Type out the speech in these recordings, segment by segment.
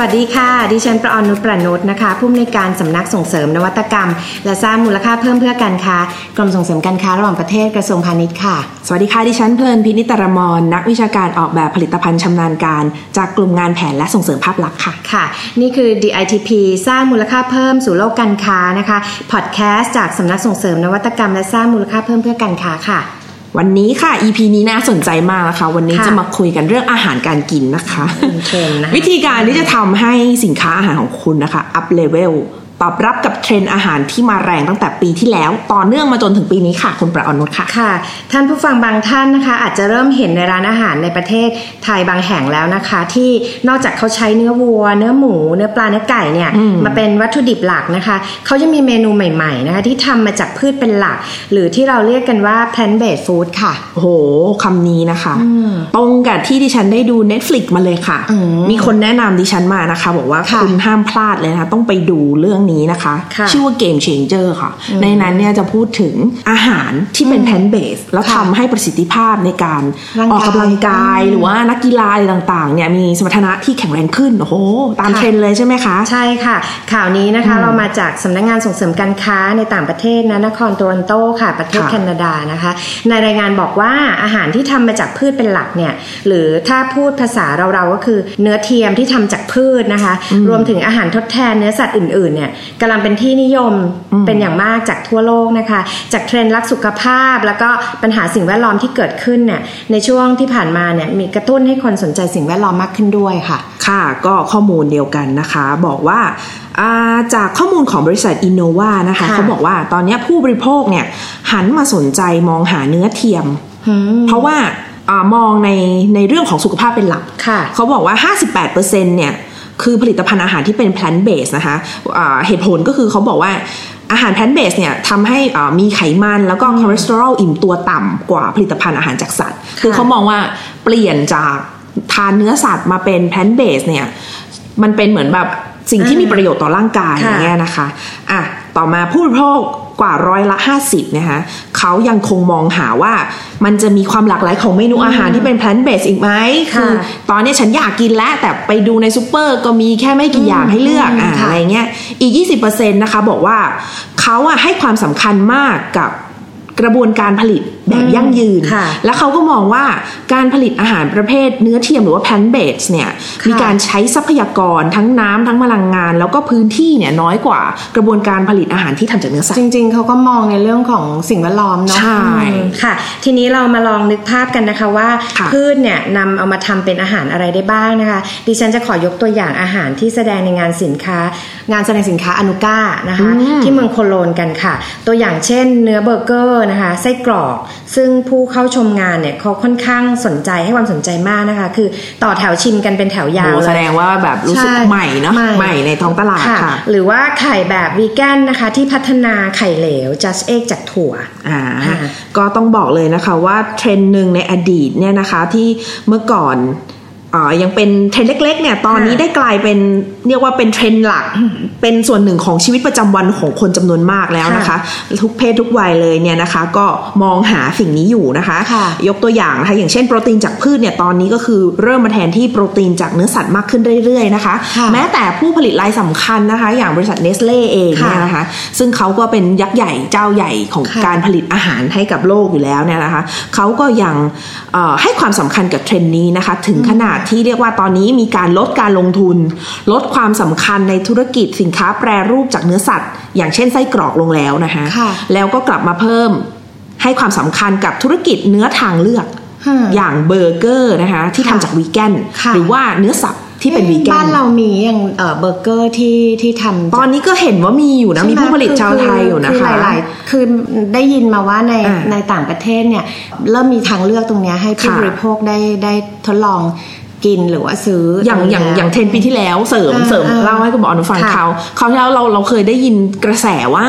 วัสดีค่ะ ดิฉันประอนุประนุชนะคะ ผู้อำนวยการสำนักส่งเสริมนวัตกรรม และสร้างมูลค่าเพิ่มเพื่อการค้ากรมส่งเสริมการค้าระหว่างประเทศกระทรวงพาณิชย์ค่ะ สวัสดีค่ะ ดิฉันเพลินพินิตรมรนักวิชาการออกแบบผลิตภัณฑ์ชำนาญการ จากกลุ่มงานแผนและส่งเสริมภาพลักษณ์ค่ะ ค่ะ นี่คือ DITP สร้างมูลค่าเพิ่มสู่โลกการค้านะคะ พอดแคสต์จากสำนักส่งเสริมนวัตกรรม และสร้างมูลค่าเพิ่มเพื่อการค้าค่ะ วันนี้ค่ะ EP นี้น่าสนใจมากนะคะ วันนี้ค่ะจะมาคุยกันเรื่องอาหารการกินนะคะเป็นเทรนด์นะคะ วิธีการที่จะทำให้สินค้าอาหารของคุณนะคะ up level ตอบรับกับเทรนด์อาหารที่มาแรงตั้งแต่ปีที่แล้ว ต่อเนื่องมาจนถึงปีนี้ค่ะ คุณประอนุชค่ะค่ะ ท่านผู้ฟังบางท่านนะคะ อาจจะเริ่มเห็นในร้านอาหารในประเทศไทยบางแห่งแล้วนะคะ ที่นอกจากเขาใช้เนื้อวัว เนื้อหมู เนื้อปลาเนื้อไก่เนี่ยอืมมาเป็นวัตถุดิบหลักนะคะเขาจะมีเมนูใหม่ๆนะคะที่ทำมาจากพืชเป็นหลัก หรือที่เราเรียกกันว่า plant based food ค่ะโอ้โหคำนี้นะคะอืมตรงกับที่ดิฉันได้ดู Netflix มาเลยค่ะอืมมีคนแนะนำดิฉันมานะคะ บอกว่าค่ะคุณห้ามพลาดเลยนะคะต้องไปดูเรื่องนี้นะคะค่ะชื่อว่า Game Changer ค่ะอืมในนั้นเนี่ยจะพูดถึงอาหารที่เป็นอืมแพนเบสแล้วค่ะทำให้ประสิทธิภาพในการร่างกายออกกำลังกายอืมหรือว่านักกีฬาอะไรต่างๆเนี่ยมีสมรรถนะที่แข็งแรงขึ้นโอ้โหตามค่ะเทรนด์เลยใช่ไหมคะใช่ค่ะ ข่าวนี้นะคะอืมเรามาจากสำนักงานส่งเสริมการค้าในต่างประเทศนะนครโตรอนโตค่ะประเทศค่ะแคนาดานะคะ ในรายงานบอกว่าอาหารที่ทำมาจากพืชเป็นหลักเนี่ยหรือถ้าพูดภาษาเราๆก็คือเนื้อเทียมที่ทำจากพืชนะคะอืมรวมถึงอาหารทดแทนเนื้อสัตว์อื่นๆเนี่ยกำลังเป็นที่นิยมอืมเป็นอย่างมากจากทั่วโลกนะคะ จากเทรนด์รักสุขภาพ แล้วก็ปัญหาสิ่งแวดล้อมที่เกิดขึ้นเนี่ยในช่วงที่ผ่านมาเนี่ยมีกระตุ้นให้คนสนใจสิ่งแวดล้อมมากขึ้นด้วยค่ะ ค่ะก็ข้อมูลเดียวกันนะคะ บอกว่าอ่าจากข้อมูลของบริษัท Innova นะคะค่ะเขาบอกว่าตอนนี้ผู้บริโภคเนี่ยหันมาสนใจมองหาเนื้อเทียมอืมเพราะว่าอามองในในเรื่องของสุขภาพเป็นหลักค่ะเขาบอกว่า 58%เนี่ย คือผลิตภัณฑ์อาหารที่เป็น plant based นะคะอ่าเหตุผลก็คือเขาบอกว่าอาหาร plant base เนี่ยทำให้มีไขมันแล้วก็คอเลสเตอรอลอิ่มตัวต่ำกว่าผลิตภัณฑ์อาหารจากสัตว์ คือเขามองว่าเปลี่ยนจากทานเนื้อสัตว์มาเป็น plant base เนี่ยมันเป็นเหมือนแบบสิ่งที่มีประโยชน์ต่อร่างกายอย่างเงี้ยนะคะอะต่อมาผู้บริโภค กว่าร้อยละ 50นะคะเขายังคงมองหาว่ามันจะมีความหลากหลายของเมนูอาหารที่เป็น plant based อีกไหมค่ะคือตอนนี้ฉันอยากกินแล้ว แต่ไปดูในซูเปอร์ก็มีแค่ไม่กี่อย่างให้เลือกอืมอ่าค่ะอะไรเงี้ยอีก 20%นะคะบอกว่าเขาอะให้ความสำคัญมากกับกระบวนการผลิต แบบยั่งยืนค่ะแล้วเขาก็มองว่าการผลิตอาหารประเภทเนื้อเทียมหรือว่า plant based เนี่ยค่ะมีการใช้ทรัพยากรทั้งน้ำทั้งพลังงาน แล้วก็พื้นที่เนี่ยน้อยกว่ากระบวนการผลิตอาหารที่ทำจากเนื้อสัตจว์ริง ๆเขาก็มองในเรื่องของสิ่งแวดล้อมเนาะใช่อืมค่ะ ทีนี้เรามาลองนึกภาพกันนะคะว่าค่ะพืชเนี่ยนำเอามาทำเป็นอาหารอะไรได้บ้างนะคะ ดิฉันจะขอยกตัวอย่างอาหารที่แสดงในงานสินค้า งานแสดงสินค้าอนุก้านะคะอืมที่เมืองโคโลนกันค่ะ ตัวอย่างเช่น เนื้อเบอร์เกอร์นะคะไส้กรอกซึ่งผู้เข้าชมงานเนี่ยเขาค่อนข้างสนใจให้ความสนใจมากนะคะ คือต่อแถวชิมกันเป็นแถวยาวโอ้เลยแสดงว่าแบบรู้สึกใช่ใหม่เนาะใหม่ในท้องตลาดค่ะ หรือว่าไข่แบบวีแกนนะคะ ที่พัฒนาไข่เหลว just egg จากถั่วอ่าค่ะก็ต้องบอกเลยนะคะว่าเทรนด์หนึ่งในอดีตเนี่ยนะคะที่เมื่อก่อนอ่า ยังเป็นเทรนด์เล็กๆเนี่ยตอนนี้ค่ะได้กลายเป็นเรียกว่าเป็นเทรนด์หลัก เป็นส่วนหนึ่งของชีวิตประจำวันของคนจำนวนมากแล้วนะคะ ทุกเพศทุกวัยเลยเนี่ยนะคะ ก็มองหาสิ่งนี้อยู่นะคะค่ะยกตัวอย่างนะคะอย่างเช่นโปรตีนจากพืชเนี่ยตอนนี้ก็คือเริ่มมาแทนที่โปรตีนจากเนื้อสัตว์มากขึ้นเรื่อยๆนะคะค่ะแม้แต่ผู้ผลิตรายสำคัญนะคะ อย่างบริษัทเนสเล่เองเนี่ยค่ะนะคะ ซึ่งเขาก็เป็นยักษ์ใหญ่เจ้าใหญ่ของค่ะการผลิตอาหารให้กับโลกอยู่แล้วเนี่ยนะคะเขาก็ยังเอ่อให้ความสำคัญกับเทรนด์นี้นะคะ ถึงขนาดที่เรียกว่าตอนนี้มีการลดการลงทุน ลดความสำคัญในธุรกิจสินค้าแปรรูปจากเนื้อสัตว์ อย่างเช่นไส้กรอกลงแล้วนะคะค่ะแล้วก็กลับมาเพิ่มให้ความสำคัญกับธุรกิจเนื้อทางเลือกฮะอย่างเบอร์เกอร์นะคะที่ค่ะทำจากวีแกนค่ะหรือว่าเนื้อสัตว์ที่เป็นวีแกนบ้านเรามีอย่างเอ่อเบอร์เกอร์ที่ที่ทำตอนนี้ก็เห็นว่ามีอยู่นะใช่ไหมีผู้ผลิตชาวไทยอยู่นะคือคะหลายๆคือได้ยินมาว่าในอ่าในต่างประเทศเนี่ยเริ่มมีทางเลือกตรงเนี้ยให้ผู้ค่ะบริโภคได้ได้ทดลอง กินหรือว่าซื้ออย่างอย่างแล้วอย่างเทรนด์ปีที่แล้วเสริมอ่าเสริมอ่าเล่าให้คุณหมออนุฟังค่ะเขาเขาวที่แล้วเราเราเคยได้ยินกระแสว่า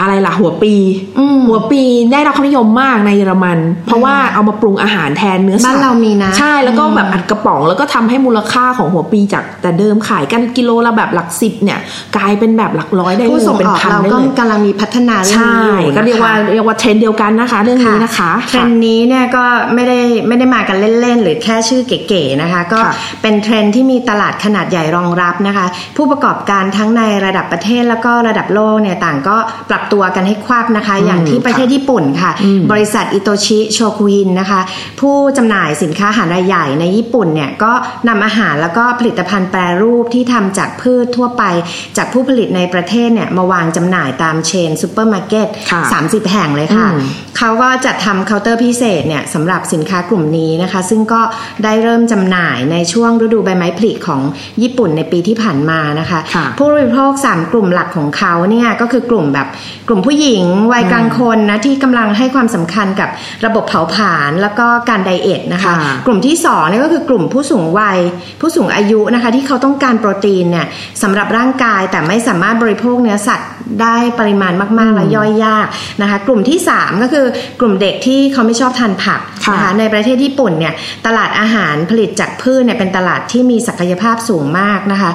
อะไรล่ะหัวปีอืมหัวปีได้รับความนิยมมากในเยอรมัน เพราะว่าเอามาปรุงอาหารแทนเนื้อสัตว์บ้านเรามีนะใช่แล้วก็แบบอัดกระป๋องแล้วก็ทำให้มูลค่าของหัวปีจากแต่เดิมขายกันกิโลละแบบหลักสิบเนี่ย กลายเป็นแบบหลักร้อยได้เลยผู้ส่งเป็นออกพันเราได้ก็เลยกำลังมีพัฒนาเรื่องใช่นี้อยู่ก็เรียกว่านะคะเรียกว่าเทรนด์เดียวกันนะคะ เรื่องนี้นะคะเทรนด์นี้เนี่ยก็ไม่ได้ไม่ได้มากันเล่นๆหรือแค่ชื่อเก๋ๆนะคะ ก็ค่ะเป็นเทรนด์ที่มีตลาดขนาดใหญ่รองรับนะคะ ผู้ประกอบการทั้งในระดับประเทศแล้วก็ระดับโลกเนี่ยต่างก็ปรับตัวกันให้ควับนะคะ อย่างที่ประเทศญี่ปุ่นค่ะอืมบริษัทอิโตชิโชคุอินนะคะ ผู้จำหน่ายสินค้าอาหารรายใหญ่ในญี่ปุ่นเนี่ยก็นำอาหารแล้วก็ผลิตภัณฑ์แปรรูปที่ทำจากพืชทั่วไป จากผู้ผลิตในประเทศเนี่ยมาวางจำหน่ายตามเชนซูเปอร์มาร์เก็ตค่ะ30 แห่งเลยค่ะอืมเขาก็จัดทำเคาน์เตอร์พิเศษเนี่ยสำหรับสินค้ากลุ่มนี้นะคะ ซึ่งก็ได้เริ่มจำหน่ายในช่วงฤดูใบไม้ผลิของญี่ปุ่นในปีที่ผ่านมานะคะค่ะผู้บริโภค 3 กลุ่มหลักของเขาเนี่ยก็คือกลุ่มแบบ กลุ่มผู้หญิงวัยกลางคนนะที่กำลังให้ความสำคัญกับระบบเผาผลาญแล้วก็การไดเอทนะคะค่ะกลุ่มที่2เนี่ยก็คือกลุ่มผู้สูงวัย ผู้สูงอายุนะคะ ที่เขาต้องการโปรตีนเนี่ยสำหรับร่างกายแต่ไม่สามารถบริโภคเนื้อสัตว์ได้ปริมาณมากๆและย่อยยากนะคะ กลุ่มที่ 3 ก็คือกลุ่มเด็กที่เขาไม่ชอบทานผักค่ะนะคะในประเทศญี่ปุ่นเนี่ยตลาดอาหารผลิตจากพืชเนี่ยเป็นตลาดที่มีศักยภาพสูงมากนะคะ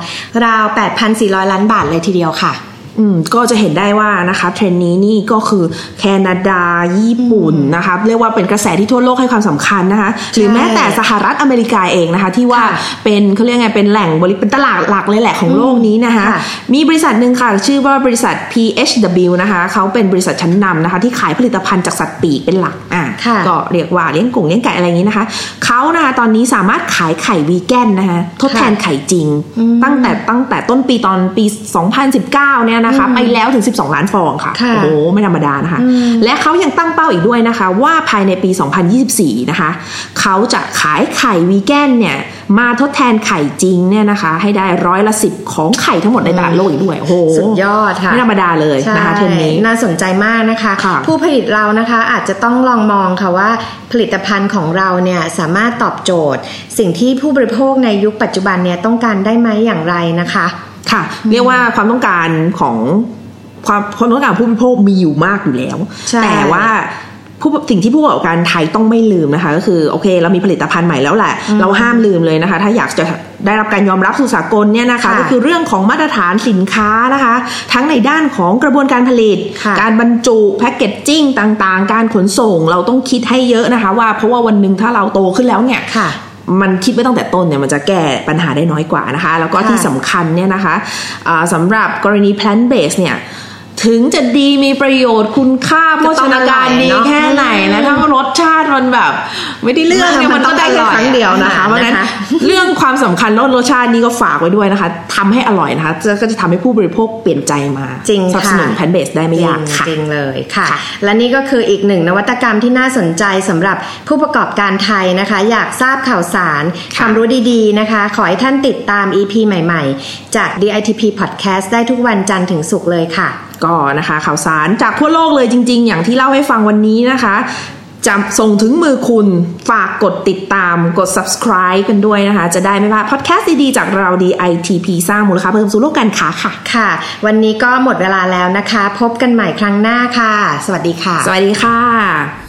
ราว 8,400 ล้านบาทเลยทีเดียวค่ะ อืมก็จะเห็นได้ว่านะคะเทรนด์นี้นี่ก็คือแคนาดาญี่ปุ่นนะคะเรียกว่าเป็นกระแสที่ทั่วโลกให้ความสำคัญนะคะหรือแม้แต่สหรัฐอเมริกาเองนะคะที่ว่าค่ะเป็นเขาเรียกไงเป็นแหล่งบริเป็นตลาดหลักเลยแหละของโลกนี้นะคะค่ะมีบริษัทหนึ่งค่ะชื่อว่าบริษัท PHW นะคะเขาเป็นบริษัทชั้นนำนะคะที่ขายผลิตภัณฑ์จากสัตว์ปีกเป็นหลักอะค่ะ ก็เรียกว่าเลี้ยงกุ้งเลี้ยงไก่อะไรอย่างนี้นะคะเขานะคะตอนนี้สามารถขายไข่วีแกนนะคะทดแทนไข่จริง ตั้งแต่ตั้งแต่ต้นปีตอนปี 2019 เนี่ยนะคะไปแล้วถึง 12 ล้านฟองค่ะค่ะโอ้โหไม่ธรรมดานะคะและเขายังตั้งเป้าอีกด้วยนะคะ ว่าภายในปี 2024 นะคะเขาจะขายไข่วีแกนเนี่ย มาทดแทนไข่จริงเนี่ยนะคะ ให้ได้ร้อยละสิบของไข่ทั้งหมดในตลาดโลกอีกด้วยโอ้โหสุดยอดค่ะไม่ธรรมดาเลยนะคะเทรนด์นี้น่าสนใจมากนะคะค่ะผู้ผลิตเรานะคะอาจจะต้องลองมองค่ะว่าผลิตภัณฑ์ของเราเนี่ยสามารถตอบโจทย์ สิ่งที่ผู้บริโภคในยุคปัจจุบันเนี่ยต้องการได้ไหมอย่างไรนะคะค่ะ เรียกว่าความต้องการของความความต้องการผู้บริโภคมีอยู่มากอยู่แล้วใช่แต่ว่า ผู้สิ่งที่ผู้ประกอบการไทยต้องไม่ลืมนะคะ ก็คือโอเค เรามีผลิตภัณฑ์ใหม่แล้วแหละ เราห้ามลืมเลยนะคะ ถ้าอยากจะได้รับการยอมรับสู่สากลเนี่ยนะคะค่ะก็คือเรื่องของมาตรฐานสินค้านะคะ ทั้งในด้านของกระบวนการผลิตค่ะการบรรจุแพคเกจจิ้งต่างๆ การขนส่งเราต้องคิดให้เยอะนะคะว่าเพราะว่าวันหนึ่งถ้าเราโตขึ้นแล้วเนี่ยค่ะมันคิดไว้ตั้งแต่ต้นเนี่ยมันจะแก้ปัญหาได้น้อยกว่านะคะ แล้วก็ค่ะที่สำคัญเนี่ยนะคะอ่าสำหรับกรณี plant based เนี่ย ถึงจะดีมีประโยชน์คุณค่าโภชนาการดีแค่ไหนแล้วถ้ารสชาติมันแบบ ไม่ได้เรื่องเนี่ยมัมันนต้ก็องได้แค่อร่อยครั้งเดียวนะคะอ่าเพราะฉะนั้นนะคะเรื่องความสำคัญรสรสชาตินี่ก็ฝากไว้ด้วยนะคะทำให้อร่อยนะคะจะก็จะทำให้ผู้บริโภคเปลี่ยนใจมาจริงสนับสค่ะนุน plant based ได้ไม่ยากค่ะจริงๆเลยค่ะค่ะ และนี่ก็คืออีกหนึ่งนวัตกรรมที่น่าสนใจสำหรับผู้ประกอบการไทยนะคะ อยากทราบข่าวสารค่ะความรู้ดีๆนะคะ ขอให้ท่านติดตาม EP ใหม่ ๆ จาก DITP Podcast ได้ทุกวันจันทร์ถึงศุกร์เลยค่ะ ก็นะคะ ข่าวสารจากทั่วโลกเลยจริง ๆ อย่างที่เล่าให้ฟังวันนี้นะคะจะส่งถึงมือคุณฝากกดติดตามกด subscribe กันด้วยนะคะ จะได้ไม่พลาดพอดแคสต์ดีๆ จากเรา DITP สร้างมูลค่าเพิ่มสู่โลกการค้าค่ะ ค่ะ วันนี้ก็หมดเวลาแล้วนะคะ พบกันใหม่ครั้งหน้าค่ะ สวัสดีค่ะ สวัสดีค่ะ